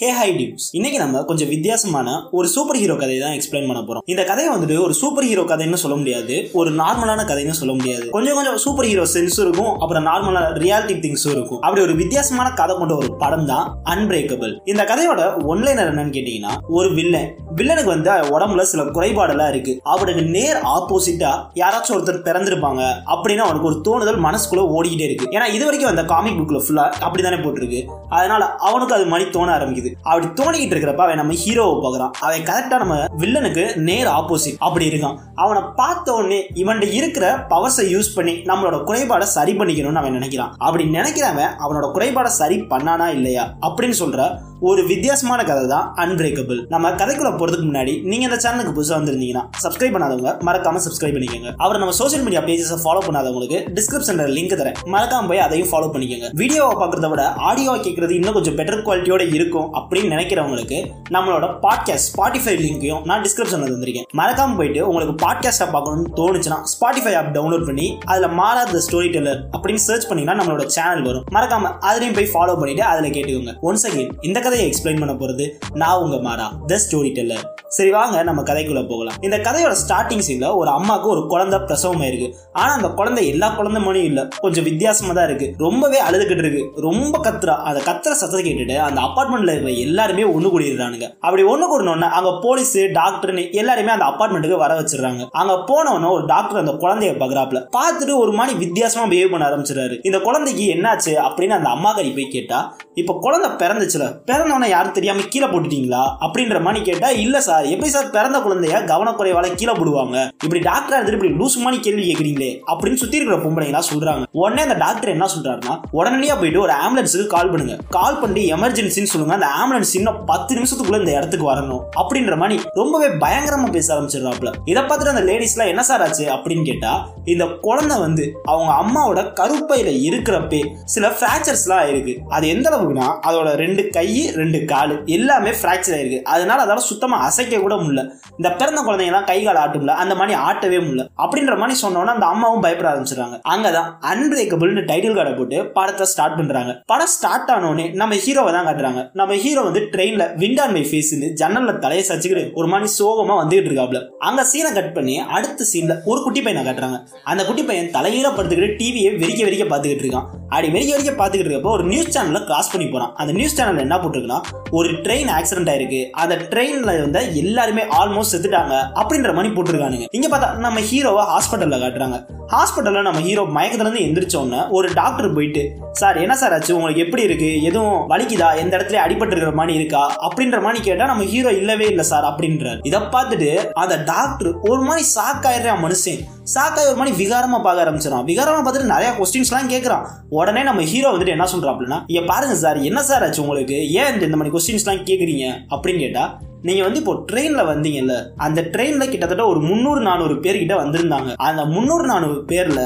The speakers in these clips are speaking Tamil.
ஹே ஹை டியூஸ் இன்னைக்கு நம்ம கொஞ்சம் வித்தியாசமான ஒரு சூப்பர் ஹீரோ கதையை தான் எக்ஸ்பிளைன் பண்ண போறோம். இந்த கதையை வந்துட்டு ஒரு சூப்பர் ஹீரோ கதைன்னு சொல்ல முடியாது. ஒரு நார்மலான கதைன்னு சொல்ல முடியாது. கொஞ்சம் கொஞ்சம் சூப்பர் ஹீரோ சென்ஸும் இருக்கும். அப்புறம் நார்மலான ரியாலிட்டி திங்ஸும் இருக்கும். அப்படி ஒரு வித்தியாசமான கதை கொண்ட ஒரு படம் தான் அன்பிரேக்கபிள் இந்த கதையோட ஒன்லைனர் என்னன்னு கேட்டீங்கன்னா ஒரு வில்லன் வில்லனுக்கு வந்து உடம்புல சில குறைபாடெல்லாம் இருக்கு. அவனுக்கு நேர் ஆப்போசிட்டா யாராச்சும் ஒருத்தர் பிறந்திருப்பாங்க அப்படின்னு அவனுக்கு ஒரு தோணுதல் மனசுக்குள்ள ஓடிக்கிட்டே இருக்கு. ஏன்னா இது வரைக்கும் அந்த காமிக் புக்ல ஃபுல்லா அப்படித்தானே போட்டிருக்கு. அதனால அவனுக்கு அது மாதிரி தோண ஆரம்பிக்குது. அப்படி தோணிக்கிட்டு இருக்கிறப்ப அவன் நம்ம ஹீரோவை பார்க்குறான். அவன் கரெக்டாக நம்ம வில்லனுக்கு நேர் ஆப்போசிட் அப்படி இருக்கான். அவனை பார்த்த உடனே இவன்கிட்ட இருக்கிற பவர்ஸை யூஸ் பண்ணி நம்மளோட குறைபாடை சரி பண்ணிக்கணும்னு அவன் நினைக்கிறான். அப்படி நினைக்கிறவன் அவனோட குறைபாடை சரி பண்ணானா இல்லையா? அப்படின்னு சொல்ற ஒரு வித்தியாசமான கதை தான் அன்பிரேக்கபிள் நம்ம கதைக்குள்ள போறதுக்கு முன்னாடி நீங்க இந்த சேனலுக்கு புதுசாக வந்திருந்தீங்கன்னா சப்ஸ்கிரைப் பண்ணாதவங்க மறக்காம சப்ஸ்கிரைப் பண்ணிக்கோங்க. அவர் நம்ம சோஷியல் மீடியா பேஜஸை ஃபாலோ பண்ணாதவங்களுக்கு டிஸ்கிரிப்ஷன்ல லிங்க் தரேன். மறக்காம போய் அதையும் ஃபாலோ பண்ணிக்கோங்க. வீடியோவை பார்க்கறத விட ஆடியோவை கேட்கறது இன்னும் கொஞ்சம் பெட்டர் குவாலிட்டியோட இருக்கும் அப்படின்னு நினைக்கிறவங்களுக்கு நம்மளோட பாட்காஸ்ட் ஸ்பாட்டிஃபை லிங்கையும் நான் டிஸ்கிரிப்ஷன்ல தந்திருக்கேன். மறக்காம போயிட்டு உங்களுக்கு பாட்காஸ்டா பார்க்கணும்னு தோணுச்சுன்னா ஸ்பாட்டிஃபை ஆப் டவுன்லோட் பண்ணி அதுல மாறாத ஸ்டோரி டெல்லர் அப்படின்னு சர்ச் பண்ணீங்கன்னா நம்மளோட சேனல் வரும். மறக்காம அதுலயும் போய் ஃபாலோ பண்ணிட்டு அதுல கேட்டுக்கோங்க. ஒன்ஸ் அகேன் இந்த கதையை எக்ஸ்பிளைன் பண்ண போறது நான் உங்க மாறா த ஸ்டோரி டெல்லர் சரி வாங்க நம்ம கதைக்குள்ள போகலாம். இந்த கதையோட ஸ்டார்டிங் சீன்ல ஒரு அம்மாவுக்கு ஒரு குழந்தை பிரசவம் ஆயிருக்கு. ஆனா அந்த குழந்தை எல்லா குழந்தை மாதிரியும் இல்ல. கொஞ்சம் வித்தியாசமா தான் இருக்கு. ரொம்பவே அழுதுகிட்டு இருக்கு. ரொம்ப கத்துறா. அந்த கத்துற சத்தத்தை கேட்டுட்டு அந்த அபார்ட்மெண்ட்ல இருக்கிற எல்லாருமே ஒண்ணு கூடிடுறானுங்க. அப்படி ஒண்ணு கூடணும்னா அங்க போலீஸ் டாக்டர்னு எல்லாருமே அந்த அப்பார்ட்மெண்ட்டுக்கு வர வச்சிடுறாங்க. அங்க போனவன ஒரு டாக்டர் அந்த குழந்தைய பகராப்ல பார்த்துட்டு ஒரு மாதிரி வித்தியாசமா பிஹேவ் பண்ண ஆரம்பிச்சிடாரு இந்த குழந்தைக்கு என்னாச்சு அப்படின்னு அந்த அம்மா கறி போய் கேட்டா இப்ப குழந்தை பிறந்துச்சுல. பிறந்தவனை யாரும் தெரியாமல் கீழே போட்டுட்டீங்களா? அப்படின்ற மாதிரி கேட்டால் இல்லை சார் எப்படி சார் பிறந்த குழந்தைய கவனக்குறைவால கீழே போடுவாங்க? இப்படி டாக்டர் எடுத்துட்டு இப்படி லூஸ் மாதிரி கேள்வி கேட்குறீங்களே அப்படின்னு சுற்றி இருக்கிற பொம்பளைங்களா சொல்கிறாங்க உடனே அந்த டாக்டர் என்ன சொல்கிறாருன்னா உடனடியாக போயிட்டு ஒரு ஆம்புலன்ஸுக்கு கால் பண்ணுங்க. கால் பண்ணி எமர்ஜென்சின்னு சொல்லுங்க. அந்த ஆம்புலன்ஸ் இன்னும் பத்து நிமிஷத்துக்குள்ள இந்த இடத்துக்கு வரணும். அப்படின்ற மாதிரி ரொம்பவே பயங்கரமாக பேச ஆரம்பிச்சிடுறாப்ல இதை பார்த்துட்டு அந்த லேடிஸ்லாம் என்ன சார் ஆச்சு? அப்படின்னு கேட்டால் இந்த குழந்தை வந்து அவங்க அம்மாவோட கருப்பையில் இருக்கிறப்பே சில ஃப்ராக்சர்ஸ்லாம் ஆயிருக்கு அது எந்த அளவுக்குன்னா அதோட ரெண்டு கை ரெண்டு கால் எல்லாமே ஃப்ராக்சர் ஆயிருக்கு. அதனால அதால சுத்தமா அசைக்க கூட முடியல. இந்த பிறந்த குழந்தைங்கலாம் கை கால் ஆட்டும்ல அந்த மாதிரி ஆட்டவே முடியல. அப்படின்ற மாதிரி சொன்னோன்னா அந்த அம்மாவும் பயப்பட ஆரம்பிச்சிடுறாங்க. அங்கதான் அன்பிரேக்கபிள்னு டைட்டில் கார்டை போட்டு படத்தை ஸ்டார்ட் பண்றாங்க. படம் ஸ்டார்ட் ஆனோடனே நம்ம ஹீரோவை தான் காட்டுறாங்க. நம்ம ஹீரோ வந்து ட்ரெயின்ல விண்டான் மை ஃபேஸ்னு ஜன்னல்ல தலையை சச்சுக்கிட்டு ஒரு மாதிரி சோகமா வந்துகிட்டு இருக்காப்ல. அங்க சீனை கட் பண்ணி அடுத்த சீன்ல ஒரு குட்டி பையனை காட்டுறாங்க. அந்த குட்டி பையன் தலையில படுத்துக்கிட்டு டிவியை வெறிக்க வெறிக்க பார்த்துக்கிட்டு இருக்கான். அப்படி வெறிக்க வெறிக்க பார்த்துக்கிட்டு இருக்கப்போ ஒரு நியூஸ் சேனல்ல கிராஸ் பண்ணி போறான். அந்த நியூஸ் சேனல் என்ன போட்டிருக்குன்னா ஒரு ட்ரெயின் ஆக்சிடென்ட் ஆயிருக்கு. அந்த ட்ரெயின்ல இருந்த எல்லாருமே ஆல்மோஸ்ட் செத்துட்டாங்க அப்படின்ற மாதிரி போட்டிருக்கானுங்க. இங்க பார்த்தா நம்ம ஹீரோவை ஹாஸ்பிட்டல்ல காட்டுறாங்க. ஹாஸ்பிட்டல்ல நம்ம ஹீரோ மயக்கத்துல இருந்து எந்திரிச்ச உடனே ஒரு டாக்டர் போயிட்டு சார் என்ன சார் ஆச்சு? உங்களுக்கு எப்படி இருக்கு? எதுவும் வலிக்குதா? எந்த இடத்துல அடிபட்டு இருக்கிற மாதிரி இருக்கா? அப்படின்ற மாதிரி கேட்டா நம்ம ஹீரோ இல்லவே இல்லை சார் அப்படின்றார். இதை பார்த்துட்டு அந்த டாக்டர் ஒரு மாதிரி சாக்காயிடுறான் மனுஷன். சாக்காய் ஒரு மாதிரி விகாரமா பார்க்க ஆரம்பிச்சிடறான் விகாரமா பார்த்துட்டு நிறைய கொஸ்டின்ஸ்லாம் கேட்குறான் உடனே நம்ம ஹீரோ வந்துட்டு என்ன சொல்றாப்லன்னா இங்க பாருங்க சார் என்ன சார் ஆச்சு உங்களுக்கு? ஏன் இந்த மாதிரி கொஸ்டின்ஸ்லாம் கேட்குறீங்க அப்படின்னு கேட்டா நீங்கள் வந்து இப்போ ட்ரெயினில் வந்தீங்கல்ல அந்த ட்ரெயினில் கிட்டத்தட்ட ஒரு முந்நூறு நானூறு பேர் கிட்ட வந்திருந்தாங்க. அந்த முந்நூறு நானூறு பேரில்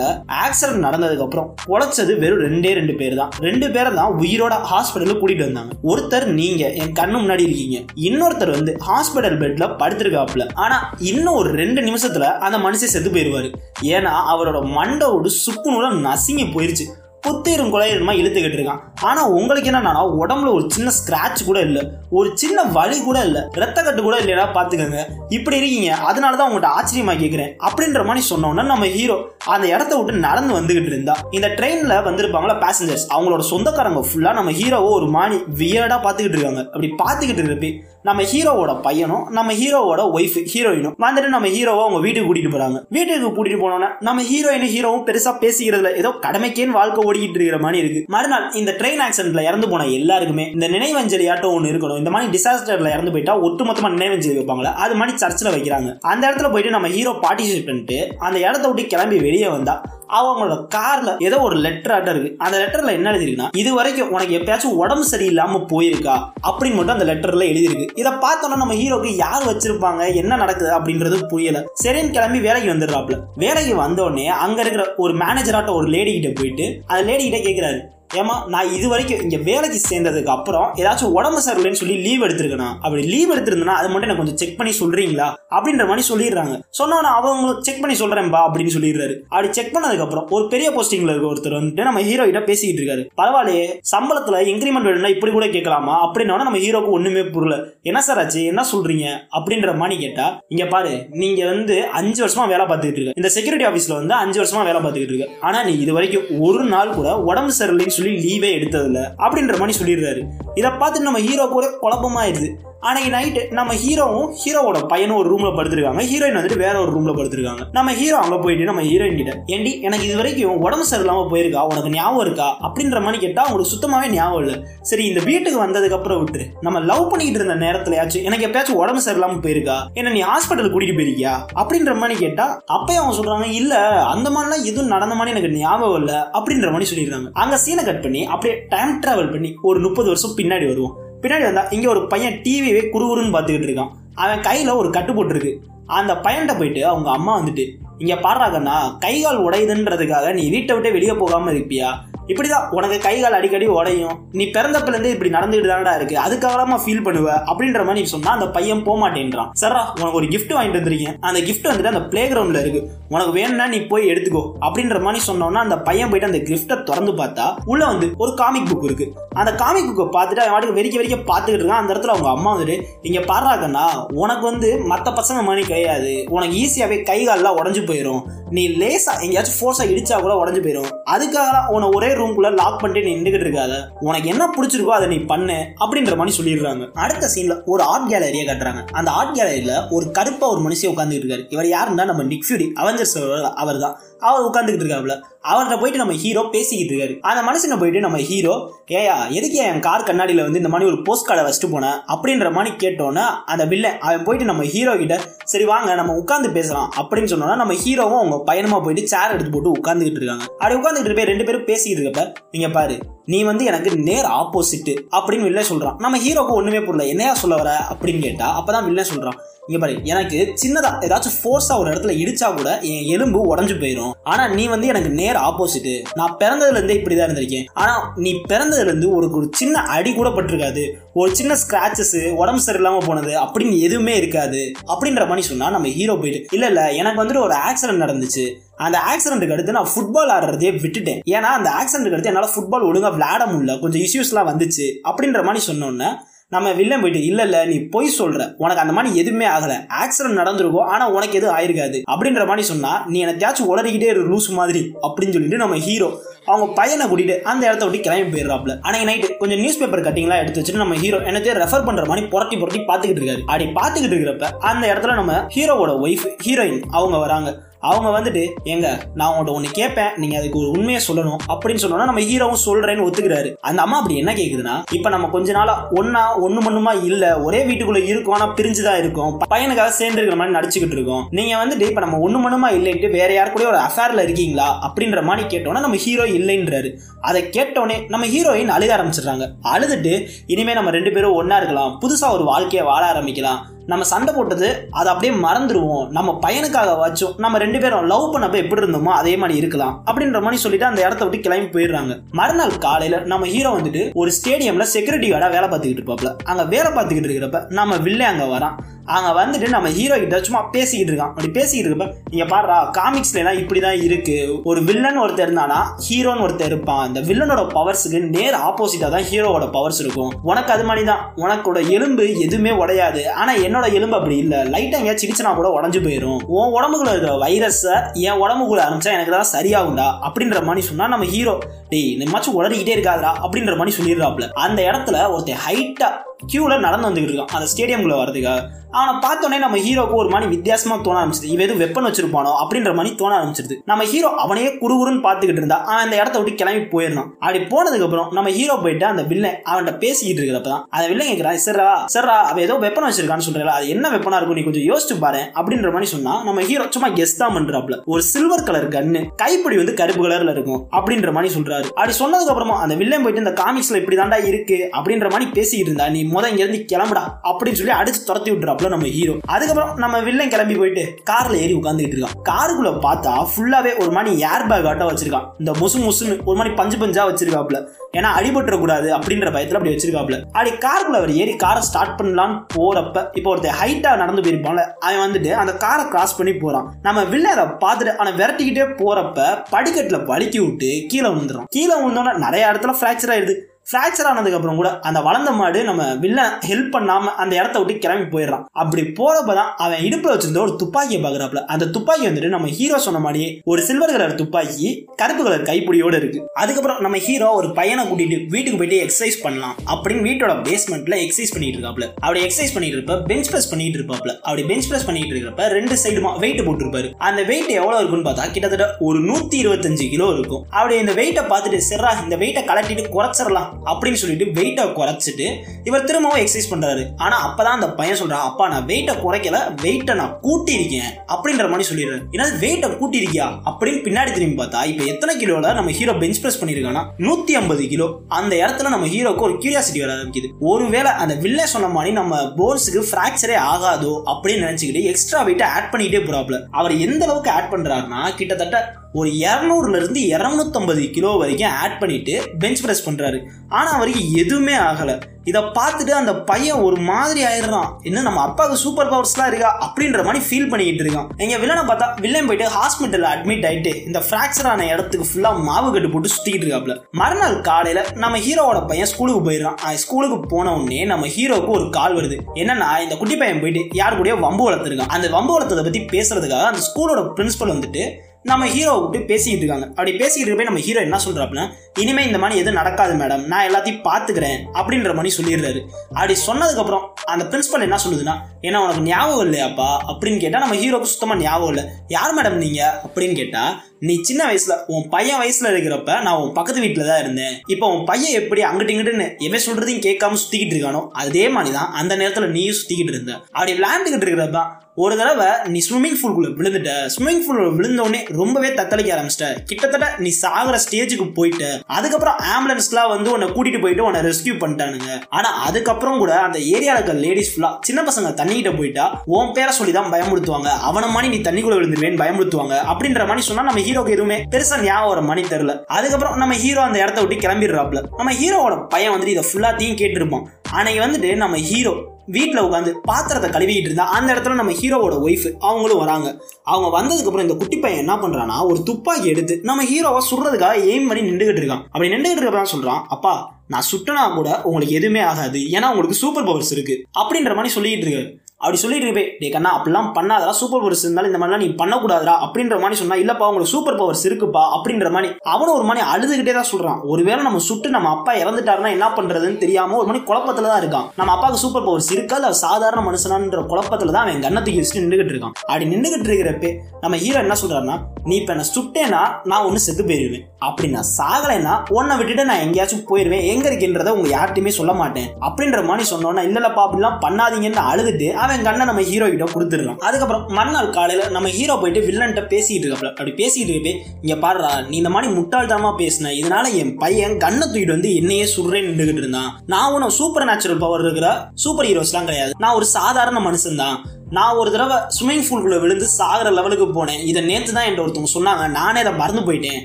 ஆக்சிடென்ட் நடந்ததுக்கப்புறம் உழைச்சது வெறும் ரெண்டே ரெண்டு பேர் தான். ரெண்டு பேரை தான் உயிரோட ஹாஸ்பிட்டலில் கூட்டிகிட்டு வந்தாங்க. ஒருத்தர் நீங்கள் என் கண்ணு முன்னாடி இருக்கீங்க. இன்னொருத்தர் வந்து ஹாஸ்பிட்டல் பெட்ல படுத்திருக்காப்ல ஆனா இன்னும் ஒரு ரெண்டு நிமிஷத்துல அந்த மனுஷன் செத்து போயிடுவாரு ஏன்னா அவரோட மண்டோடு சுக்குநூல நசுங்கி போயிருச்சு. புத்தீரும் குலையுமா இழுத்துக்கிட்டு இருக்கான் ஆனா உங்களுக்கு என்னன்னா உடம்புல ஒரு சின்ன ஸ்க்ராட்ச் கூட இல்ல. ஒரு சின்ன வலி கூட இல்ல. ரத்த கட்டு கூட இல்லையா பாத்துக்கோங்க இப்படி இருக்கீங்க அதனாலதான் உங்கள்கிட்ட ஆச்சரியமா கேக்குறேன். அப்படின்ற மாதிரி சொன்னோன்னா நம்ம ஹீரோ அந்த இடத்த விட்டு நடந்து வந்துகிட்டு இருந்தா. இந்த ட்ரெயின்ல வந்திருப்பாங்களா பேசஞ்சர்ஸ் அவங்களோட சொந்தக்காரங்க ஃபுல்லா நம்ம ஹீரோவை ஒரு மாணி வியர்டா பாத்துக்கிட்டு இருக்காங்க. அப்படி பாத்துக்கிட்டு இருப்பி நம்ம ஹீரோவோட பையனும் நம்ம ஹீரோவோட ஒய்ஃப் ஹீரோயினும் வந்துட்டு நம்ம ஹீரோவை அவங்க வீட்டுக்கு கூட்டிட்டு போறாங்க. வீட்டுக்கு கூட்டிட்டு போனோன்னா நம்ம ஹீரோயினும் ஹீரோவும் பெருசா பேசிக்கிறதுல ஏதோ கடமைக்கேன்னு வாழ்க்கை ஓடிக்கிட்டு இருக்கிற மாதிரி இருக்கு. மறுநாள் இந்த ட்ரெயின் ஆக்சிடென்ட்ல இறந்து போன எல்லாருக்குமே இந்த நினைவஞ்சலி ஆட்டம் ஒன்று இருக்கணும். இந்த மாதிரி டிசாஸ்டர்ல இறந்து போயிட்டா ஒட்டுமொத்தமா நினைவஞ்சலி வைப்பாங்களா அது மாதிரி சர்ச்சில் வைக்கிறாங்க. அந்த இடத்துல போயிட்டு நம்ம ஹீரோ பார்ட்டிசிபேட் பண்ணிட்டு அந்த இடத்த விட்டு கிளம்பி வெளியே வந்தா அவங்களோட கார்ல ஏதோ ஒரு லெட்டர் ஆட்டம் இருக்கு. அந்த லெட்டர்ல என்ன எழுதிருக்குன்னா இது வரைக்கும் உனக்கு எப்பயாச்சும் உடம்பு சரியில்லாம போயிருக்கா? அப்படின்னு மட்டும் அந்த லெட்டர்ல எழுதிருக்கு இதை பார்த்தோம்னா நம்ம ஹீரோக்கு யார் வச்சிருப்பாங்க என்ன நடக்குது அப்படின்றது புரியல. சரின்னு கிளம்பி வேலைக்கு வந்துடுறாப்ல வேலைக்கு வந்த உடனே அங்க இருக்கிற ஒரு மேனேஜராட்ட ஒரு லேடி கிட்ட போயிட்டு அந்த லேடி கிட்ட கேட்கிறாரு ஏமா நான் இது வரைக்கும் இங்கே வேலைக்கு சேர்ந்ததுக்கு அப்புறம் ஏதாச்சும் உடம்பு சரியில்லைன்னு சொல்லி லீவ் எடுத்திருக்கேனா? அப்படி லீவ் எடுத்திருந்தேன்னா அது மட்டும் எனக்கு கொஞ்சம் செக் பண்ணி சொல்றீங்களா? அப்படின்ற மாதிரி சொல்லிடுறாங்க. சொன்னோன்னா அவங்க செக் பண்ணி சொல்றேன்பா அப்படின்னு சொல்லிடுறாரு. அப்படி செக் பண்ணதுக்கு அப்புறம் ஒரு பெரிய போஸ்டிங்ல இருக்க ஒருத்தர் வந்துட்டு நம்ம ஹீரோ கிட்ட பேசிக்கிட்டு இருக்காரு. பரவாயில்லையே சம்பளத்துல இன்க்ரிமெண்ட் வேணும்னா இப்படி கூட கேட்கலாமா? அப்படின்னா நம்ம ஹீரோக்கு ஒண்ணுமே புரியல. என்ன சார் ஆச்சு? என்ன சொல்றீங்க? அப்படின்ற மாதிரி கேட்டா இங்க பாரு நீங்க வந்து அஞ்சு வருஷமா வேலை பார்த்துக்கிட்டு இருக்க. இந்த செக்யூரிட்டி ஆஃபீஸ்ல வந்து அஞ்சு வருஷமா வேலை பார்த்துக்கிட்டு இருக்க. ஆனா நீ இது வரைக்கும் ஒரு நாள் கூட உடம்பு சரியில்லைன்னு சொல்லி லீவே எடுத்ததில்ல. அப்படின்ற மாதிரி சொல்லிடுறாரு. இதை பார்த்து நம்ம ஹீரோ கூட குழப்பமாயிருது அன்னைக்கு நைட்டு நம்ம ஹீரோவும் ஹீரோவோட பையனும் ஒரு ரூம்ல படுத்திருக்காங்க. ஹீரோயின் வந்துட்டு வேற ஒரு ரூம்ல படுத்திருக்காங்க. நம்ம ஹீரோ அங்க போயிட்டு நம்ம ஹீரோயின் கிட்ட ஏண்டி எனக்கு இது வரைக்கும் உடம்பு சரியில்லாம போயிருக்கா? உனக்கு ஞாபகம் இருக்கா? அப்படின்ற மாதிரி கேட்டா அவங்களுக்கு சுத்தமாவே ஞாபகம் இல்லை. சரி இந்த வீட்டுக்கு வந்ததுக்கு அப்புறம் விட்டுரு. நம்ம லவ் பண்ணிட்டு இருந்த நேரத்துலயாச்சும் எனக்கு எப்பயாச்சும் உடம்பு சரியில்லாம போயிருக்கா? என்ன நீ ஹாஸ்பிட்டல் கூட்டிட்டு போயிருக்கியா? அப்படின்ற மாதிரி கேட்டா அப்பயும் அவங்க சொல்றாங்க இல்ல அந்த மாதிரிலாம் எதுவும் நடந்த மாதிரி எனக்கு ஞாபகம் இல்லை. அப்படின்ற மாதிரி சொல்லிடுறாங்க. அங்க சீனை கட் பண்ணி அப்படியே டைம் டிராவல் பண்ணி ஒரு முப்பது வருஷம் பின்னாடி வருவோம். பின்னாடி வந்தா இங்க ஒரு பையன் டிவியே குறுகுறுன்னு பார்த்துக்கிட்டு இருக்கான். அவன் கையில ஒரு கட்டு போட்டிருக்கு. அந்த பையன்கிட்ட போயிட்டு அவங்க அம்மா வந்துட்டு இங்க பாடுறாங்கன்னா கை கால் உடையுதுன்றதுக்காக நீ வீட்டை விட்டு வெளியே போகாம இருப்பியா? இப்படிதான் உனக்கு கை கால் அடிக்கடி உடையும். நீ பிறந்தப்பிலேருந்து இப்படி நடந்துட்டு தானடா இருக்கு. அதுக்காகலாமா ஃபீல் பண்ணுவ? அப்படின்ற மாதிரி நீ சொன்னா அந்த பையன் போக மாட்டேன்றான். சரா உனக்கு ஒரு கிஃப்ட் வாங்கிட்டு வந்திருக்கேன். அந்த கிஃப்ட் வந்துட்டு அந்த பிளே கிரவுண்ட்ல இருக்கு. உனக்கு வேணும்னா நீ போய் எடுத்துக்கோ. அப்படின்ற மாதிரி சொன்னோன்னா அந்த பையன் போயிட்டு அந்த கிஃப்ட்டை திறந்து பார்த்தா உள்ள வந்து ஒரு காமிக் புக் இருக்கு. அந்த காமிக் புக்கை பார்த்துட்டு அவன் வாட்டுக்கு வெறிக்க வெறிக்க பார்த்துக்கிட்டு இருக்கான். அந்த இடத்துல அவங்க அம்மா வந்துட்டு இங்க பாடுறாங்கன்னா உனக்கு வந்து மற்ற பசங்க மாதிரி கிடையாது. உனக்கு ஈஸியாவே கை கால்லாம் உடஞ்சு போயிடும் நீ லேசா எங்கேயாச்சும் ஃபோர்ஸா இடிச்சா கூட உடஞ்சு போயிடும் அதுக்காக உன்னை ஒரே ரூம்குள்ள லாக் பண்ணிட்டு நின்றுகிட்டு இருக்காத. உனக்கு என்ன பிடிச்சிருக்கோ அதை நீ பண்ணு அப்படின்ற மாதிரி சொல்லிடுறாங்க. அடுத்த சீன்ல ஒரு ஆர்ட் கேலரியை கட்டுறாங்க. அந்த ஆர்ட் கேலரியில ஒரு கருப்பா ஒரு மனுஷன் உட்காந்துட்டு இருக்காரு. இவர் யாருன்னா நம்ம நிக்ஃபியூரி அவஞ்சர்ஸ் அவர் தான் அவர் உட்காந்துக்கிட்டு இருக்காப்ல அவர்கிட்ட போயிட்டு நம்ம ஹீரோ பேசிக்கிட்டு இருக்காரு. அந்த மனுஷனை போயிட்டு நம்ம ஹீரோ ஏயா எதுக்கு என் கார் கண்ணாடியில வந்து இந்த மாதிரி ஒரு போஸ்ட் கார்டை வச்சுட்டு போனேன் அப்படின்ற மாதிரி கேட்டோன்னே அந்த வில்லன் அவன் போயிட்டு நம்ம ஹீரோ கிட்ட சரி வாங்க நம்ம உட்காந்து பேசலாம். அப்படின்னு சொன்னோன்னா நம்ம ஹீரோவும் அவங்க பயணமாக போயிட்டு சேர் எடுத்து போட்டு உட்காந்துக்கிட்டு இருக்காங்க. அப்படி உட்காந்துக்கிட்டு போய் ரெண்டு பேரும் பேசிக்கிட்டு இருக்கப்ப நீங்க பாரு நீ வந்து எனக்கு நேர் ஆப்போசிட் அப்படின்னு வில்லன் சொல்றான். நம்ம ஹீரோக்கு ஒண்ணுமே புரியல. என்னையா சொல்ல வர? அப்படின்னு கேட்டா அப்பதான் வில்லன் சொல்றான். இங்க பாரு எனக்கு சின்னதா ஏதாச்சும் ஃபோர்ஸா ஒரு இடத்துல இடிச்சா கூட என் எலும்பு உடஞ்சு போயிடும் ஆனா நீ வந்து எனக்கு நேர் ஆப்போசிட் நான் பிறந்ததுல இருந்தே இப்படிதான் இருந்திருக்கேன். ஆனா நீ பிறந்ததுல இருந்து ஒரு ஒரு சின்ன அடி கூட பட்டிருக்காது. ஒரு சின்ன ஸ்கிராச்சஸ் உடம்பு சரியில்லாம போனது அப்படின்னு எதுவுமே இருக்காது. அப்படின்ற மாதிரி சொன்னா நம்ம ஹீரோ போயிட்டு இல்ல இல்ல எனக்கு வந்துட்டு ஒரு ஆக்சிடென்ட் நடந்துச்சு. அந்த ஆக்சிடென்ட்டுக்கு அடுத்து நான் ஃபுட்பால் ஆடுறதே விட்டுட்டேன். ஏன்னா அந்த ஆக்சிடென்ட்டுக்கு அடுத்து என்னால் ஃபுட்பால் ஒழுங்காக விளையாட முடியல. கொஞ்சம் இஷ்யூஸ்லாம் வந்துச்சு. அப்படின்ற மாதிரி சொன்னோன்னே நம்ம வில்லன் போயிட்டு இல்ல இல்ல நீ பொய் சொல்ற. உனக்கு அந்த மாதிரி எதுவுமே ஆகல. ஆக்சிடென்ட் நடந்திருக்கும். ஆனா உனக்கு எதுவும் ஆயிருக்காது. அப்படின்ற மாதிரி சொன்னா நீ எனக்காச்சும் உளறிக்கிட்டே இரு லூஸ் மாதிரி. அப்படின்னு சொல்லிட்டு நம்ம ஹீரோ அவங்க பையனை கூட்டிட்டு அந்த இடத்த விட்டு கிளம்பி போயிடுறாப்ல. அன்னைக்கு நைட்டு கொஞ்சம் நியூஸ் பேப்பர் கட்டிங்லாம் எடுத்து வச்சுட்டு நம்ம ஹீரோ என்னத்தையும் ரெஃபர் பண்ற மாதிரி புரட்டி புரட்டி பார்த்துக்கிட்டு இருக்காரு. அப்படி பார்த்துக்கிட்டு இருக்கிறப்ப அந்த இடத்துல நம்ம ஹீரோவோட ஒய்ஃப் ஹீரோயின் அவங்க வராங்க. அவங்க வந்துட்டு எங்க நான் உங்கள்கிட்ட ஒன்று கேட்பேன் நீங்க அதுக்கு ஒரு உண்மையை சொல்லணும். அப்படின்னு சொன்னோன்னா நம்ம ஹீரோவும் சொல்றேன்னு ஒத்துக்கிறாரு. அந்த அம்மா அப்படி என்ன கேக்குதுன்னா இப்ப நம்ம கொஞ்ச நாளா ஒன்னா ஒண்ணு மண்ணுமா இல்ல ஒரே வீட்டுக்குள்ள இருக்கோம் ஆனா பிரிஞ்சுதான் இருக்கும் பையனுக்காக சேர்ந்து இருக்கிற மாதிரி நடிச்சுக்கிட்டு இருக்கோம். நீங்க வந்துட்டு இப்ப நம்ம ஒண்ணு மண்ணுமா இல்லைன்ட்டு வேற யாரு கூட ஒரு அஃபேர்ல இருக்கீங்களா? அப்படின்ற மாதிரி கேட்டோம்னா நம்ம ஹீரோ இல்லைன்றாரு. அதை கேட்டோடனே நம்ம ஹீரோயின் அழுக ஆரம்பிச்சிடுறாங்க. அழுதுட்டு இனிமே நம்ம ரெண்டு பேரும் ஒன்னா இருக்கலாம். புதுசா ஒரு வாழ்க்கையை வாழ ஆரம்பிக்கலாம். நம்ம சண்டை போட்டது அதை அப்படியே மறந்துடுவோம். நம்ம பையனுக்காக வாச்சும் நம்ம ரெண்டு பேரும் லவ் பண்ணப்ப எப்படி இருந்தோமோ அதே மாதிரி இருக்கலாம். அப்படின்ற மாதிரி சொல்லிட்டு அந்த இடத்த விட்டு கிளம்பி போயிடுறாங்க. மறுநாள் காலையில நம்ம ஹீரோ வந்துட்டு ஒரு ஸ்டேடியம்ல செக்யூரிட்டி கார்டா வேலை பார்த்துக்கிட்டு இருப்பாப்ல. அங்க வேலை பார்த்துக்கிட்டு இருக்கிறப்ப நம்ம வில்லே அங்க வரான். அங்கே வந்துட்டு நம்ம ஹீரோ கிட்ட சும்மா பேசிக்கிட்டு இருக்கான். அப்படி பேசிக்கிட்டு இருக்கப்ப நீங்கள் பாடுறா காமிக்ஸ்லாம் இப்படி தான் இருக்குது ஒரு வில்லன் ஒருத்தர் இருந்தானா ஹீரோன்னு ஒருத்தர் இருப்பான். அந்த வில்லனோட பவர்ஸுக்கு நேர் ஆப்போசிட்டாக தான் ஹீரோவோட பவர்ஸ் இருக்கும். உனக்கு அது மாதிரி தான். உனக்கோட எலும்பு எதுவுமே உடையாது. ஆனால் என்னோட எலும்பு அப்படி இல்லை. லைட்டாக எங்கேயாச்சும் சிரிச்சுனா கூட உடஞ்சு போயிடும் உன் உடம்புக்குள்ள இருக்கிற வைரஸை என் உடம்புக்குள்ள அனுப்பிச்சா எனக்கு தான் சரியாகும்டா. அப்படின்ற மாதிரி சொன்னால் நம்ம ஹீரோ டேய் நம்மாச்சும் உடறிக்கிட்டே இருக்காதா அப்படின்ற மாதிரி சொல்லிடுறாப்ல அந்த இடத்துல ஒருத்தர் ஹைட்டாக க்யூவில் நடந்து வந்துக்கிட்டு இருக்கான். அந்த ஸ்டேடியம்குள்ளே வரதுக்காக அவனை பார்த்தோன்னே நம்ம ஹீரோக்கு ஒரு மாதிரி வித்தியாசமாக தோண ஆரம்பிச்சிது. இவன் எதுவும் வெப்பன் வச்சிருப்பானோ அப்படின்ற மாதிரி தோண ஆரம்பிச்சிருது நம்ம ஹீரோ அவனையே குறுகுறுன்னு பார்த்துக்கிட்டு இருந்தா அவன் அந்த இடத்த விட்டு கிளம்பி போயிருந்தான் அப்படி போனதுக்கு அப்புறம் நம்ம ஹீரோ போயிட்டு அந்த வில்லன் அவன்கிட்ட பேசிக்கிட்டு இருக்கிறப்ப தான் அந்த வில்லன் கேட்கிறான் சரா சரா அவன் ஏதோ வெப்பன் வச்சிருக்கான்னு சொல்றா அது என்ன வெப்பனா இருக்கும் நீ கொஞ்சம் யோசிச்சு பாரு அப்படின்ற மாதிரி சொன்னா நம்ம ஹீரோ சும்மா கெஸ் தான் பண்றாப்ல. ஒரு சில்வர் கலர் கன்னு கைப்பிடி வந்து கருப்பு கலர்ல இருக்கும் அப்படின்ற மாதிரி சொல்றாரு. அப்படி சொன்னதுக்கு அப்புறமா அந்த வில்லன் போயிட்டு இந்த காமிக்ஸ்ல இப்படி தாண்டா இருக்கு அப்படின்ற மாதிரி பேசிக்கிட்டு இருந்தா நீ முத இங்க இருந்து கிளம்புடா அப்படின்னு சொல்லி அடிச்சு துரத்தி விட்டுறாப்ல. நம்ம ஹீரோ அதுக்கப்புறம் நம்ம வில்லன் கிளம்பி போயிட்டு கார்ல ஏறி உட்காந்துக்கிட்டு இருக்கான். காருக்குள்ள பார்த்தா ஃபுல்லாவே ஒரு மாதிரி ஏர் பேக் ஆட்டம் வச்சிருக்கான். இந்த முசு முசுன்னு ஒரு மணி பஞ்சு பஞ்சா வச்சிருக்காப்ல ஏன்னா அடிபட்டுறக்கூடாது அப்படின்ற பயத்துல அப்படி வச்சிருக்காப்ல அப்படி காருக்குள்ள அவர் ஏறி காரை ஸ்டார்ட் பண்ணலான்னு போறப்ப இப்போ ஒருத்தர் ஹைட்டா நடந்து போயிருப்பான்ல அவன் வந்துட்டு அந்த காரை கிராஸ் பண்ணி போறான். நம்ம வில்ல அதை பார்த்துட்டு அவனை விரட்டிக்கிட்டே போறப்ப படிக்கட்டுல வலிக்கி விட்டு கீழே விழுந்துடும் கீழே விழுந்தோன்னா நிறைய இடத்துல ஃப்ராக்சர் ஆயிடுது. ஃப்ராக்சர் ஆனதுக்கு அப்புறம் கூட அந்த வளர்ந்த மாடு நம்ம வில்ல ஹெல்ப் பண்ணாம அந்த இடத்த விட்டு கிளம்பி போயிடுறான். அப்படி போறப்ப தான் அவன் இடுப்புல வச்சிருந்த ஒரு துப்பாக்கியை பாக்குறாப்ல அந்த துப்பாக்கி வந்துட்டு நம்ம ஹீரோ சொன்ன மாதிரியே ஒரு சில்வர் கலர் துப்பாக்கி கருப்பு கலர் கைப்பிடியோட இருக்கு. அதுக்கப்புறம் நம்ம ஹீரோ ஒரு பையனை கூட்டிட்டு வீட்டுக்கு போயிட்டு எக்ஸசைஸ் பண்ணலாம் அப்படின்னு வீட்டோட பேஸ்மெண்ட்ல எக்ஸசைஸ் பண்ணிட்டு இருக்காப்ல அப்படி எக்ஸசைஸ் பண்ணிட்டு இருப்ப பெஞ்ச் பிரஸ் பண்ணிட்டு இருப்பாப்ல அப்படி பெஞ்ச் பிரஸ் பண்ணிட்டு இருக்கிறப்ப ரெண்டு சைடுமா வெயிட் போட்டிருப்பாரு. அந்த வெயிட் எவ்வளவு இருக்குன்னு பார்த்தா கிட்டத்தட்ட ஒரு நூத்தி இருபத்தஞ்சு கிலோ இருக்கும். அப்படி இந்த வெயிட்டை பார்த்துட்டு சரிடா இந்த வெயிட்டை கலட்டிட்டு குறைச்சிடலாம். அப்படின்னு சொல்லிட்டு வெயிட்டை குறைச்சிட்டு இவர் திரும்பவும் எக்ஸசைஸ் ஆனால் அப்போ தான் அந்த பையன் சொல்கிறான் அப்பா நான் வெயிட்டை குறைக்கல வெயிட்டை நான் கூட்டியிருக்கேன் அப்படின்ற மாதிரி சொல்லிடுறாரு. ஏன்னா வெயிட்டை கூட்டியிருக்கியா? அப்படின்னு பின்னாடி திரும்பி பார்த்தா இப்போ எத்தனை கிலோவில் நம்ம ஹீரோ பெஞ்ச் ப்ரெஸ் பண்ணியிருக்கானா நூற்றி ஐம்பது கிலோ. அந்த இடத்துல நம்ம ஹீரோக்கு ஒரு கியூரியாசிட்டி வர ஆரம்பிக்குது. ஒருவேளை அந்த வில்ல சொன்ன மாதிரி நம்ம போன்ஸுக்கு ஃப்ராக்சரே ஆகாதோ அப்படின்னு நினச்சிக்கிட்டு எக்ஸ்ட்ரா வெயிட்டை ஆட் பண்ணிக்கிட்டே போறாப்ல. அவர் எந்த அளவுக்கு ஆட் பண்ணுறாருன்னா கிட்டத்தட்ட ஒரு இரநூறுல இருந்து இரநூத்தம்பது கிலோ வரைக்கும் ஆட் பண்ணிட்டு பெஞ்ச் ப்ரெஸ் பண்ணுறாரு ஆனால் அவருக்கு எதுவுமே ஆகலை. இதை பார்த்துட்டு அந்த பையன் ஒரு மாதிரி ஆயிடுறான். என்ன நம்ம அப்பாவுக்கு சூப்பர் பவர்ஸ்லாம் இருக்கா? அப்படின்ற மாதிரி ஃபீல் பண்ணிக்கிட்டு இருக்கான். எங்கள் வில்லனை பார்த்தா வில்லன் போயிட்டு ஹாஸ்பிட்டலில் அட்மிட் ஆகிட்டு இந்த ஃப்ராக்சரான ஆன இடத்துக்கு ஃபுல்லாக மாவு கட்டு போட்டு சுற்றிக்கிட்டு இருக்காப்ல. மறுநாள் காலையில் நம்ம ஹீரோவோட பையன் ஸ்கூலுக்கு போயிடுறான். ஸ்கூலுக்கு போன உடனே நம்ம ஹீரோவுக்கு ஒரு கால் வருது. என்னன்னா இந்த குட்டி பையன் போயிட்டு யார் கூடயோ வம்பு வளர்த்துருக்கான். அந்த வம்பு வளர்த்ததை பற்றி பேசுறதுக்காக அந்த ஸ்கூலோட பிரின்ஸிபல் வந்துட்டு நம்ம ஹீரோவை விட்டு பேசிக்கிட்டு இருக்காங்க. அப்படி பேசிக்கிட்டு இருக்க நம்ம ஹீரோ என்ன சொல்றாப்புல இனிமே இந்த மாதிரி எதுவும் நடக்காது மேடம் நான் எல்லாத்தையும் பார்த்துக்கிறேன் அப்படின்ற மாதிரி சொல்லிடுறாரு. அப்படி சொன்னதுக்கப்புறம் அந்த பிரின்ஸிபல் என்ன சொல்லுதுன்னா ஏன்னா உனக்கு ஞாபகம் இல்லையாப்பா அப்படின்னு கேட்டால் நம்ம ஹீரோக்கு சுத்தமாக ஞாபகம் இல்லை. யார் மேடம் நீங்கள் அப்படின்னு கேட்டால் நீ சின்ன வயசுல உன் பையன் வயசுல இருக்கிறப்ப நான் உன் பக்கத்து வீட்டில் தான் இருந்தேன். இப்போ உன் பையன் எப்படி அங்கிட்டு இங்கிட்டுன்னு எவன் சொல்றதையும் கேட்காம சுத்திக்கிட்டு இருக்கானோ அதே மாதிரி தான் அந்த நேரத்தில் நீயும் சுத்திக்கிட்டு இருந்த. அப்படி விளையாண்டுக்கிட்டு இருக்கிறப்ப ஒரு தடவை நீ ஸ்விம்மிங் பூல்குள்ள விழுந்துட்ட. ஸ்விம்மிங் பூல் விழுந்தோடனே ரொம்பவே தத்தளிக்க ஆரம்பிச்சிட்ட. கிட்டத்தட்ட நீ சாகுற ஸ்டேஜுக்கு போயிட்ட. அதுக்கப்புறம் ஆம்புலன்ஸ்லாம் வந்து உன்னை கூட்டிட்டு போயிட்டு உன்னை ரெஸ்கியூ பண்ணிட்டானுங்க. ஆனா அதுக்கப்புறம் கூட அந்த ஏரியால இருக்க லேடிஸ் ஃபுல்லா சின்ன பசங்க தண்ணிக்கிட்ட போயிட்டா உன் பேரை சொல்லி தான் பயமுறுத்துவாங்க. அவன மாதிரி நீ தண்ணிக்குள்ள விழுந்துருவேன்னு பயமுறுத்துவாங்க. அப்படின்ற மாதிரி சொன்னா நம்ம ஹீரோக்கு எதுவுமே பெருசா ஞாபகம் வர மணி தெரியல. அதுக்கப்புறம் நம்ம ஹீரோ அந்த இடத்த விட்டு கிளம்பிடுறாப்ல நம்ம ஹீரோவோட பையன் வந்துட்டு இதை ஃபுல்லாத்தையும் கேட்டிருப்பான். அன்னைக்கு வந்துட்டு நம்ம ஹீரோ வீட்டில் உட்காந்து பாத்திரத்தை கழுவிக்கிட்டு இருந்தா அந்த இடத்துல நம்ம ஹீரோவோட ஒய்ஃப் அவங்களும் வராங்க. அவங்க வந்ததுக்கு அப்புறம் இந்த குட்டி பையன் என்ன பண்றான்னா ஒரு துப்பாக்கி எடுத்து நம்ம ஹீரோவை சுடுறதுக்காக எய்ம் பண்ணி நின்றுகிட்டு இருக்கான். அப்படி நின்றுகிட்டு இருக்கப்பதான் சொல்றான் அப்பா நான் சுட்டனா கூட உங்களுக்கு எதுவுமே ஆகாது. ஏன்னா உங்களுக்கு சூப்பர் பவர்ஸ் இருக்கு. அப்படின்ற மாதிரி சொல்லிட்டு இருக்காரு. அப்படி சொல்லிட்டு இருப்பேன் டே கண்ணா அப்படிலாம் பண்ணாதடா சூப்பர் பவர்ஸ் இருந்தாலும் இந்த மாதிரிலாம் நீ பண்ணக்கூடாதா அப்படின்ற மாதிரி சொன்னா இல்லப்பா உங்களுக்கு சூப்பர் பவர்ஸ் இருக்குப்பா அப்படின்ற மாதிரி அவனும் ஒரு மாதிரி அழுதுகிட்டே தான் சொல்றான். ஒருவேளை நம்ம சுட்டு நம்ம அப்பா இறந்துட்டாருன்னா என்ன பண்றதுன்னு தெரியாம ஒரு மாதிரி குழப்பத்துல தான் இருக்கான். நம்ம அப்பாவுக்கு சூப்பர் பவர்ஸ் இருக்கா? இல்ல சாதாரண மனுஷனான்ற குழப்பத்துல தான் அவன் கண்ணத்துக்கு வச்சுட்டு நின்றுகிட்டு இருக்கான். அப்படி நின்றுகிட்டு இருக்கிறப்ப நம்ம ஹீரோ என்ன சொல்றாருன்னா நீ இப்ப என்ன சுட்டேன்னா நான் ஒன்னு செத்து போயிருவேன். அப்படி நான் சாகலைன்னா உன்னை விட்டுட்டு நான் எங்கேயாச்சும் போயிருவேன். எங்க இருக்கின்றத உங்க யார்ட்டையுமே சொல்ல மாட்டேன். அப்படின்ற மாதிரி சொன்னோன்னா இல்லலப்பா அப்படிலாம் பண்ணாதீங்கன்னு அழுதுட்டு அவன் கண்ணை நம்ம ஹீரோ கிட்ட கொடுத்துடுறான் அதுக்கப்புறம் மறுநாள் காலையில நம்ம ஹீரோ போயிட்டு வில்லன்ட்ட பேசிட்டு இருக்காப்ல அப்படி பேசிட்டு இருப்பே இங்க பாடுறா நீ இந்த மாதிரி முட்டாள்தனமா பேசின. இதனால என் பையன் கண்ணை தூக்கிட்டு வந்து என்னையே சுடுறேன்னு நின்றுகிட்டு இருந்தான். நான் உன சூப்பர் நேச்சுரல் பவர் இருக்கிற சூப்பர் ஹீரோஸ்லாம் கிடையாது. நான் ஒரு சாதாரண மனுஷன் தான் நான் ஒரு தடவை ஸ்விம்மிங் பூல்குள்ள விழுந்து சாகிற லெவலுக்கு போனேன். இதை நேற்று தான் என்கிட்ட ஒருத்தவங்க சொன்னாங்க. நானே அதை மறந்து போயிட்டேன்.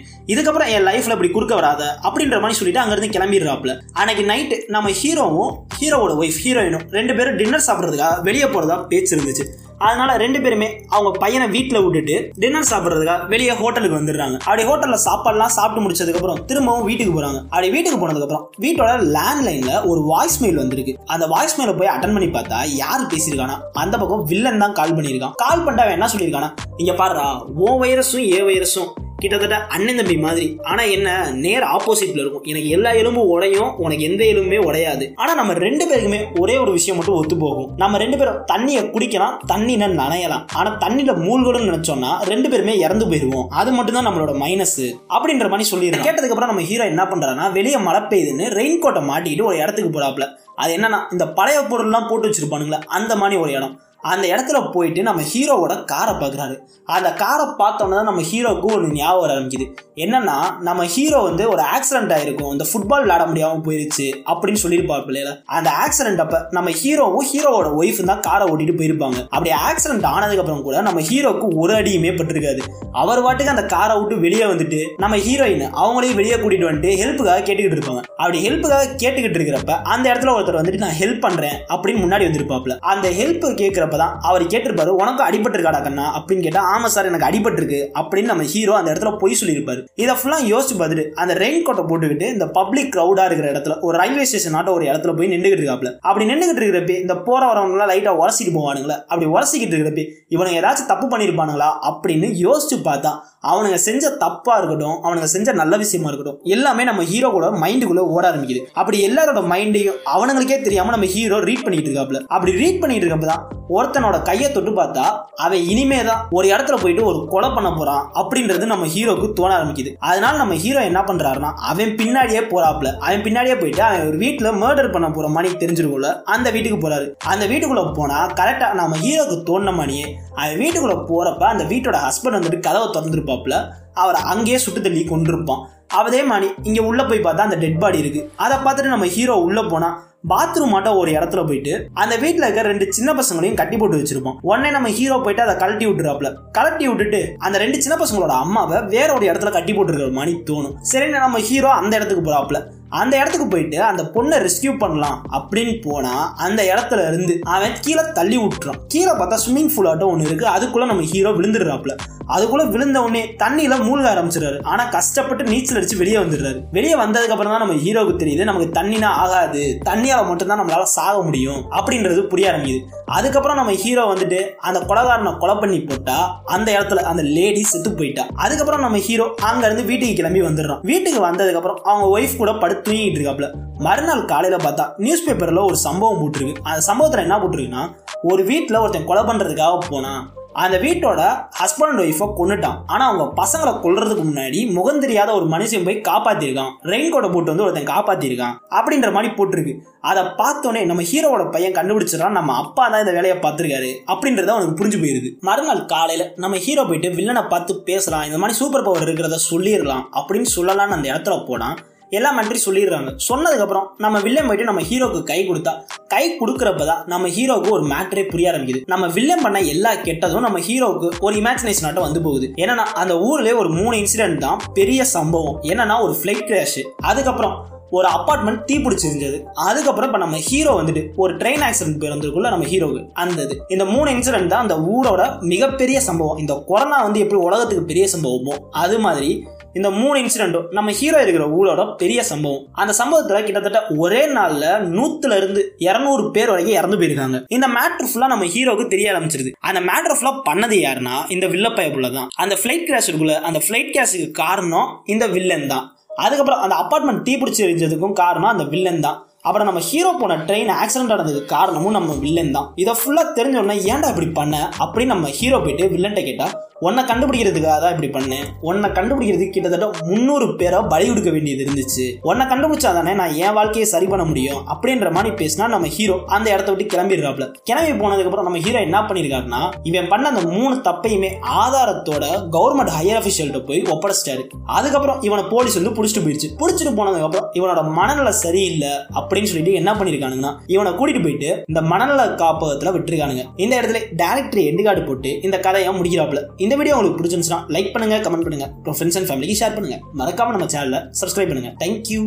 இதுக்கப்புறம் என் லைஃப்ல இப்படி குறுக்க வராத அப்படின்ற மாதிரி சொல்லிட்டு அங்கேருந்து கிளம்பிடுறாப்புல. அன்னைக்கு நைட்டு நம்ம ஹீரோவும் ஹீரோவோட ஒய்ஃப் ஹீரோயினும் ரெண்டு பேரும் டின்னர் சாப்பிட்றதுக்காக வெளியே போகிறதா பேச்சு இருந்துச்சு. அதனால ரெண்டு பேருமே அவங்க பையனை வீட்டில் விட்டுட்டு டின்னர் சாப்பிட்றதுக்காக வெளியே ஹோட்டலுக்கு வந்துடுறாங்க. அப்படி ஹோட்டலில் சாப்பாடுலாம் சாப்பிட்டு முடிச்சதுக்கப்புறம் திரும்பவும் வீட்டுக்கு போகிறாங்க அப்படி வீட்டுக்கு போனதுக்கப்புறம் வீட்டோட லேண்ட்லைனில் ஒரு வாய்ஸ் மெயில் வந்திருக்கு. அந்த வாய்ஸ் மெயிலை போய் அட்டன் பண்ணி பார்த்தா யார் பேசியிருக்கானா? அந்த பக்கம் வில்லன் தான் கால் பண்ணியிருக்கான். கால் பண்ணிட்டு அவன் என்ன சொல்லியிருக்கானா? இங்கே பாருறா ஓ வைரஸும் ஏ வைரஸும். கிட்டத்தட்ட அண்ணன் தம்பி மாதிரி. ஆனா என்ன நேர் ஆப்போசிட்ல இருக்கும். எனக்கு எல்லா எலும்பும் உடையும் உனக்கு எந்த எலும்புமே உடையாது. ஆனா நம்ம ரெண்டு பேருக்குமே ஒரே ஒரு விஷயம் மட்டும் ஒத்து போகும். நம்ம ரெண்டு பேரும் தண்ணியை குடிக்கலாம் தண்ணின நனையலாம். ஆனா தண்ணியில மூழ்கணும்னு நினைச்சோம்னா ரெண்டு பேருமே இறந்து போயிருவோம். அது மட்டும் தான் நம்மளோட மைனஸ் அப்படின்ற மாதிரி சொல்லிடுறேன் கேட்டதுக்கு அப்புறம் நம்ம ஹீரோ என்ன பண்றாருன்னா வெளியே மழை பெய்யுதுன்னு ரெயின் கோட்டை மாட்டிட்டு ஒரு இடத்துக்கு போறாப்ல அது என்னன்னா இந்த பழைய பொருள்லாம் போட்டு வச்சிருப்பானுங்களே அந்த மாதிரி ஒரு இடம். அந்த இடத்துல போயிட்டு நம்ம ஹீரோவோட காரை பார்க்குறாரு. அந்த காரை பார்த்தோன்னே நம்ம ஹீரோவுக்கு ஒன்று ஞாபகம் ஆரம்பிக்குது. என்னன்னா நம்ம ஹீரோ வந்து ஒரு ஆக்சிடென்ட் ஆயிருக்கும். இந்த ஃபுட்பால் விளையாட முடியாமல் போயிருச்சு அப்படின்னு சொல்லியிருப்பார் பிள்ளைல. அந்த ஆக்சிடென்ட் அப்போ நம்ம ஹீரோவும் ஹீரோவோட ஒய்ஃப் தான் காரை ஓட்டிட்டு போயிருப்பாங்க. அப்படி ஆக்சிடென்ட் ஆனதுக்கப்புறம் கூட நம்ம ஹீரோக்கு ஒரு அடியுமே பட்டிருக்காது. அவர் வாட்டுக்கு அந்த காரை விட்டு வெளியே வந்துட்டு நம்ம ஹீரோயின் அவங்களையும் வெளியே கூட்டிட்டு வந்துட்டு ஹெல்ப்புக்காக கேட்டுக்கிட்டு இருப்பாங்க. அப்படி ஹெல்ப்புக்காக கேட்டுக்கிட்டு இருக்கிறப்ப அந்த இடத்துல ஒருத்தர் வந்துட்டு நான் ஹெல்ப் பண்றேன் அப்படின்னு முன்னாடி வந்திருப்பாப்ல அந்த ஹெல்ப் கேட்கிறப்ப தான் அவர் கேட்டிருப்பாரு உனக்கு அடிபட்டிருக்காடா கண்ணா? அப்படின்னு கேட்டால் ஆமாம் சார் எனக்கு அடிபட்டிருக்கு. அப்படின்னு நம்ம ஹீரோ அந்த இடத்துல பொய் சொல்லியிருப்பாரு. இதை ஃபுல்லாக யோசிச்சு பார்த்துட்டு அந்த ரெயின் கோட்டை போட்டுக்கிட்டு இந்த பப்ளிக் க்ரௌடாக இருக்கிற இடத்துல ஒரு ரயில்வே ஸ்டேஷன் ஆட்ட ஒரு இடத்துல போய் நின்றுகிட்டு இருக்காப்ல. அப்படி நின்றுகிட்டு இருக்கிறப்ப இந்த போற வரவங்களாம் லைட்டாக உரசிட்டு போவானுங்களே. அப்படி உரசிக்கிட்டு இருக்கிறப்ப இவனுங்க ஏதாச்சும் தப்பு பண்ணியிருப்பானுங்களா? அப்படின்னு யோசிச்சு பார்த்தா அவனுங்க செஞ்ச தப்பா இருக்கட்டும் அவனுங்க செஞ்ச நல்ல விஷயமா இருக்கட்டும் எல்லாமே நம்ம ஹீரோ கூட மைண்டுக்குள்ள ஓட ஆரம்பிக்குது. அப்படி எல்லாரோட மைண்டையும் அவனுங்களுக்கே தெரியாம நம்ம ஹீரோ ரீட் பண்ணிட்டு இருக்காப்ல. அப்படி ரீட் பண்ணிட்டு இருக்கப்ப தான் ஒருத்தனோட கையை தொட்டு பார்த்தா அவன் இனிமே தான் ஒரு இடத்துல போயிட்டு ஒரு கொலை பண்ண போறான் அப்படின்றது நம்ம ஹீரோக்கு தோண ஆரம்பிக்குது. அதனால நம்ம ஹீரோ என்ன பண்றாருன்னா அவன் பின்னாடியே போறாப்ல அவன் பின்னாடியே போயிட்டு அவன் ஒரு வீட்டுல மர்டர் பண்ண போற மணி தெரிஞ்சிருக்கும்ல அந்த வீட்டுக்கு போறாரு. அந்த வீட்டுக்குள்ள போனா கரெக்டா நம்ம ஹீரோக்கு தோணுன மணியே அவன் வீட்டுக்குள்ள போறப்ப அந்த வீட்டோட ஹஸ்பண்ட் வந்துட்டு கதவை திறந்துருப்பாப்ல அவரை அங்கேயே சுட்டு தள்ளி கொண்டிருப்பான் அதே மாதிரி இங்க உள்ள போய் பார்த்தா அந்த டெட் பாடி இருக்கு. அதை பார்த்துட்டு நம்ம ஹீரோ உள்ள போனா பாத்ரூம் மட்டும் ஒரு இடத்துல போயிட்டு அந்த வீட்டுல இருக்க ரெண்டு சின்ன பசங்களையும் கட்டி போட்டு வச்சிருப்போம். உடனே நம்ம ஹீரோ போயிட்டு அதை கழட்டி விட்டுறாப்ல கழட்டி விட்டுட்டு அந்த ரெண்டு சின்ன பசங்களோட அம்மாவை வேற ஒரு இடத்துல கட்டி போட்டுருக்கிற மாதிரி தோணும். சரி நம்ம ஹீரோ அந்த இடத்துக்கு போறாப்ல அந்த இடத்துக்கு போயிட்டு அந்த பொண்ணை ரெஸ்கியூ பண்ணலாம் அப்படின்னு போனா அந்த இடத்துல இருந்து அவன் கீழே தள்ளி விட்டுறான். கீழே பார்த்தா ஸ்விம்மிங் பூல் ஆட்டம் ஒன்று இருக்கு. அதுக்குள்ள நம்ம ஹீரோ விழுந்துடுறாப்ல அதுக்குள்ள விழுந்த உடனே தண்ணியில மூழ்க ஆரம்பிச்சிடுறாரு. ஆனா கஷ்டப்பட்டு நீச்சல் அடிச்சு வெளியே வந்துடுறாரு. வெளியே வந்ததுக்கு அப்புறம் தான் நம்ம ஹீரோவுக்கு தெரியுது நமக்கு தண்ணினா ஆகாது தண்ணியால மட்டும்தான் நம்மளால சாக முடியும் அப்படின்றது புரிய ஆரம்பிக்குது. அதுக்கப்புறம் நம்ம ஹீரோ வந்துட்டு அந்த கொலகாரனை கொலை பண்ணி போட்டா அந்த இடத்துல அந்த லேடி செத்து போயிட்டா. அதுக்கப்புறம் நம்ம ஹீரோ அங்க இருந்து வீட்டுக்கு கிளம்பி வந்துடுறான். வீட்டுக்கு வந்ததுக்கு அப்புறம் அவங்க ஒய்ஃப் கூட படுத்து தூங்கிட்டு இருக்காப்ல மறுநாள் காலையில பார்த்தா நியூஸ் பேப்பர்ல ஒரு சம்பவம் போட்டிருக்கு. அந்த சம்பவத்துல என்ன போட்டிருக்குன்னா ஒரு வீட்டுல ஒருத்தன் கொலை பண்றதுக்காக போனா அந்த வீட்டோட ஹஸ்பண்ட் அண்ட் ஒய்ஃபை கொண்டுட்டான் ஆனா அவங்க பசங்களை கொள்றதுக்கு முன்னாடி முகம் தெரியாத ஒரு மனுஷன் போய் காப்பாத்திருக்கான். ரெயின் கோட்டை போட்டு வந்து ஒருத்தன் காப்பாத்திருக்கான். அப்படின்ற மாதிரி போட்டிருக்கு. அதை பார்த்தோன்னே நம்ம ஹீரோவோட பையன் கண்டுபிடிச்சிடறான். நம்ம அப்பா தான் இந்த வேலையை பார்த்துருக்காரு. அப்படின்றத அவனுக்கு புரிஞ்சு போயிருது. மறுநாள் காலையில நம்ம ஹீரோ போயிட்டு வில்லனை பார்த்து பேசலாம் இந்த மாதிரி சூப்பர் பவர் இருக்கிறத சொல்லிடலாம் அப்படின்னு சொல்லலாம்னு அந்த இடத்துல போனான் எல்லாம் நன்றி சொல்லிடுறாங்க. சொன்னதுக்கப்புறம் நம்ம வில்லன் போயிட்டு நம்ம ஹீரோக்கு கை கொடுத்தா கை கொடுக்குறப்ப தான் நம்ம ஹீரோவுக்கு ஒரு மேட்டரே புரிய ஆரம்பிக்குது. நம்ம வில்லன் பண்ண எல்லா கெட்டதும் நம்ம ஹீரோவுக்கு ஒரு இமேஜினேஷன் ஆட்டம் வந்து போகுது. என்னன்னா அந்த ஊர்லயே ஒரு மூணு இன்சிடென்ட் தான் பெரிய சம்பவம். என்னன்னா ஒரு ஃபிளைட் கிராஷ் அதுக்கப்புறம் ஒரு அப்பார்ட்மெண்ட் தீ பிடிச்சிருந்தது. அதுக்கப்புறம் இப்போ நம்ம ஹீரோ வந்துட்டு ஒரு ட்ரெயின் ஆக்சிடென்ட் பிறந்திருக்குள்ள நம்ம ஹீரோவுக்கு அந்த இது இந்த மூணு இன்சிடென்ட் தான் அந்த ஊரோட மிகப்பெரிய சம்பவம். இந்த கொரோனா வந்து எப்படி உலகத்துக்கு பெரிய சம்பவமோ அது மாதிரி இந்த மூணு இன்சிடென்ட்டும் நம்ம ஹீரோ இருக்கிற ஊரோட பெரிய சம்பவம். அந்த சம்பவத்துல கிட்டத்தட்ட ஒரே நாள்ல நூத்துல இருந்து இருநூறு பேர் வரைக்கும் இறந்து போயிருக்காங்க. இந்த மேட்ரு ஃபுல்லா நம்ம ஹீரோக்கு தெரிய ஆரம்பிச்சிருது. அந்த மேட்ரு ஃபுல்லா பண்ணது யாருன்னா இந்த வில்லப்பயப்புள்ள தான் அந்த ஃபிளைட் கிராஷ் இருக்குள்ள அந்த ஃபிளைட் கிராஷுக்கு காரணம் இந்த வில்லன் தான். அதுக்கப்புறம் அந்த அப்பார்ட்மெண்ட் தீப்பிடிச்சு எரிஞ்சதுக்கும் காரணம் அந்த வில்லன் தான். அப்புறம் நம்ம ஹீரோ போன ட்ரெயின் ஆக்சிடென்ட் ஆனதுக்கு காரணமும் நம்ம வில்லன் தான். இதை ஃபுல்லாக தெரிஞ்ச உடனே ஏன்டா இப்படி பண்ண? அப்படின்னு நம்ம ஹீரோ போயிட்டு வில்லன்ட்ட கேட்டால் உன்னை கண்டுபிடிக்கிறதுக்காக தான் இப்படி பண்ணேன். உன்னை கண்டுபிடிக்கிறதுக்கு கிட்டத்தட்ட முந்நூறு பேரை பலி கொடுக்க வேண்டியது இருந்துச்சு. உன்னை கண்டுபிடிச்சா தானே நான் என் வாழ்க்கையை சரி பண்ண முடியும். அப்படின்ற மாதிரி பேசினா நம்ம ஹீரோ அந்த இடத்த விட்டு கிளம்பிடுறாப்ல. கிளம்பி போனதுக்கு அப்புறம் நம்ம ஹீரோ என்ன பண்ணிருக்காருன்னா இவன் பண்ண அந்த மூணு தப்பையுமே ஆதாரத்தோட கவர்மெண்ட் ஹையர் அபிஷியல்கிட்ட போய் ஒப்படைச்சிட்டாரு. அதுக்கப்புறம் இவனை போலீஸ் வந்து பிடிச்சிட்டு போயிடுச்சு. பிடிச்சிட்டு போனதுக்கு அப்புறம் இவனோட மனநல சரியில்லை அப்படின்னு சொல்லிட்டு என்ன பண்ணிருக்கானுங்கன்னா இவனை கூட்டிட்டு போயிட்டு இந்த மனநல காப்பகத்துல விட்டுருக்கானுங்க. இந்த இடத்துல டேரக்டர் எண்டு போட்டு இந்த கதையை முடிக்கிறாப்ல. இந்த வீடியோ உங்களுக்கு பிடிச்சிருந்துச்சுன்னா லைக் பண்ணுங்க கமெண்ட் பண்ணுங்க. அப்புறம் ஃப்ரெண்ட்ஸ் அண்ட் ஃபேமிலிக்கு ஷேர் பண்ணுங்க. மறக்காம நம்ம சேனலை சப்ஸ்கிரைப் பண்ணுங்க. தேங்க்யூ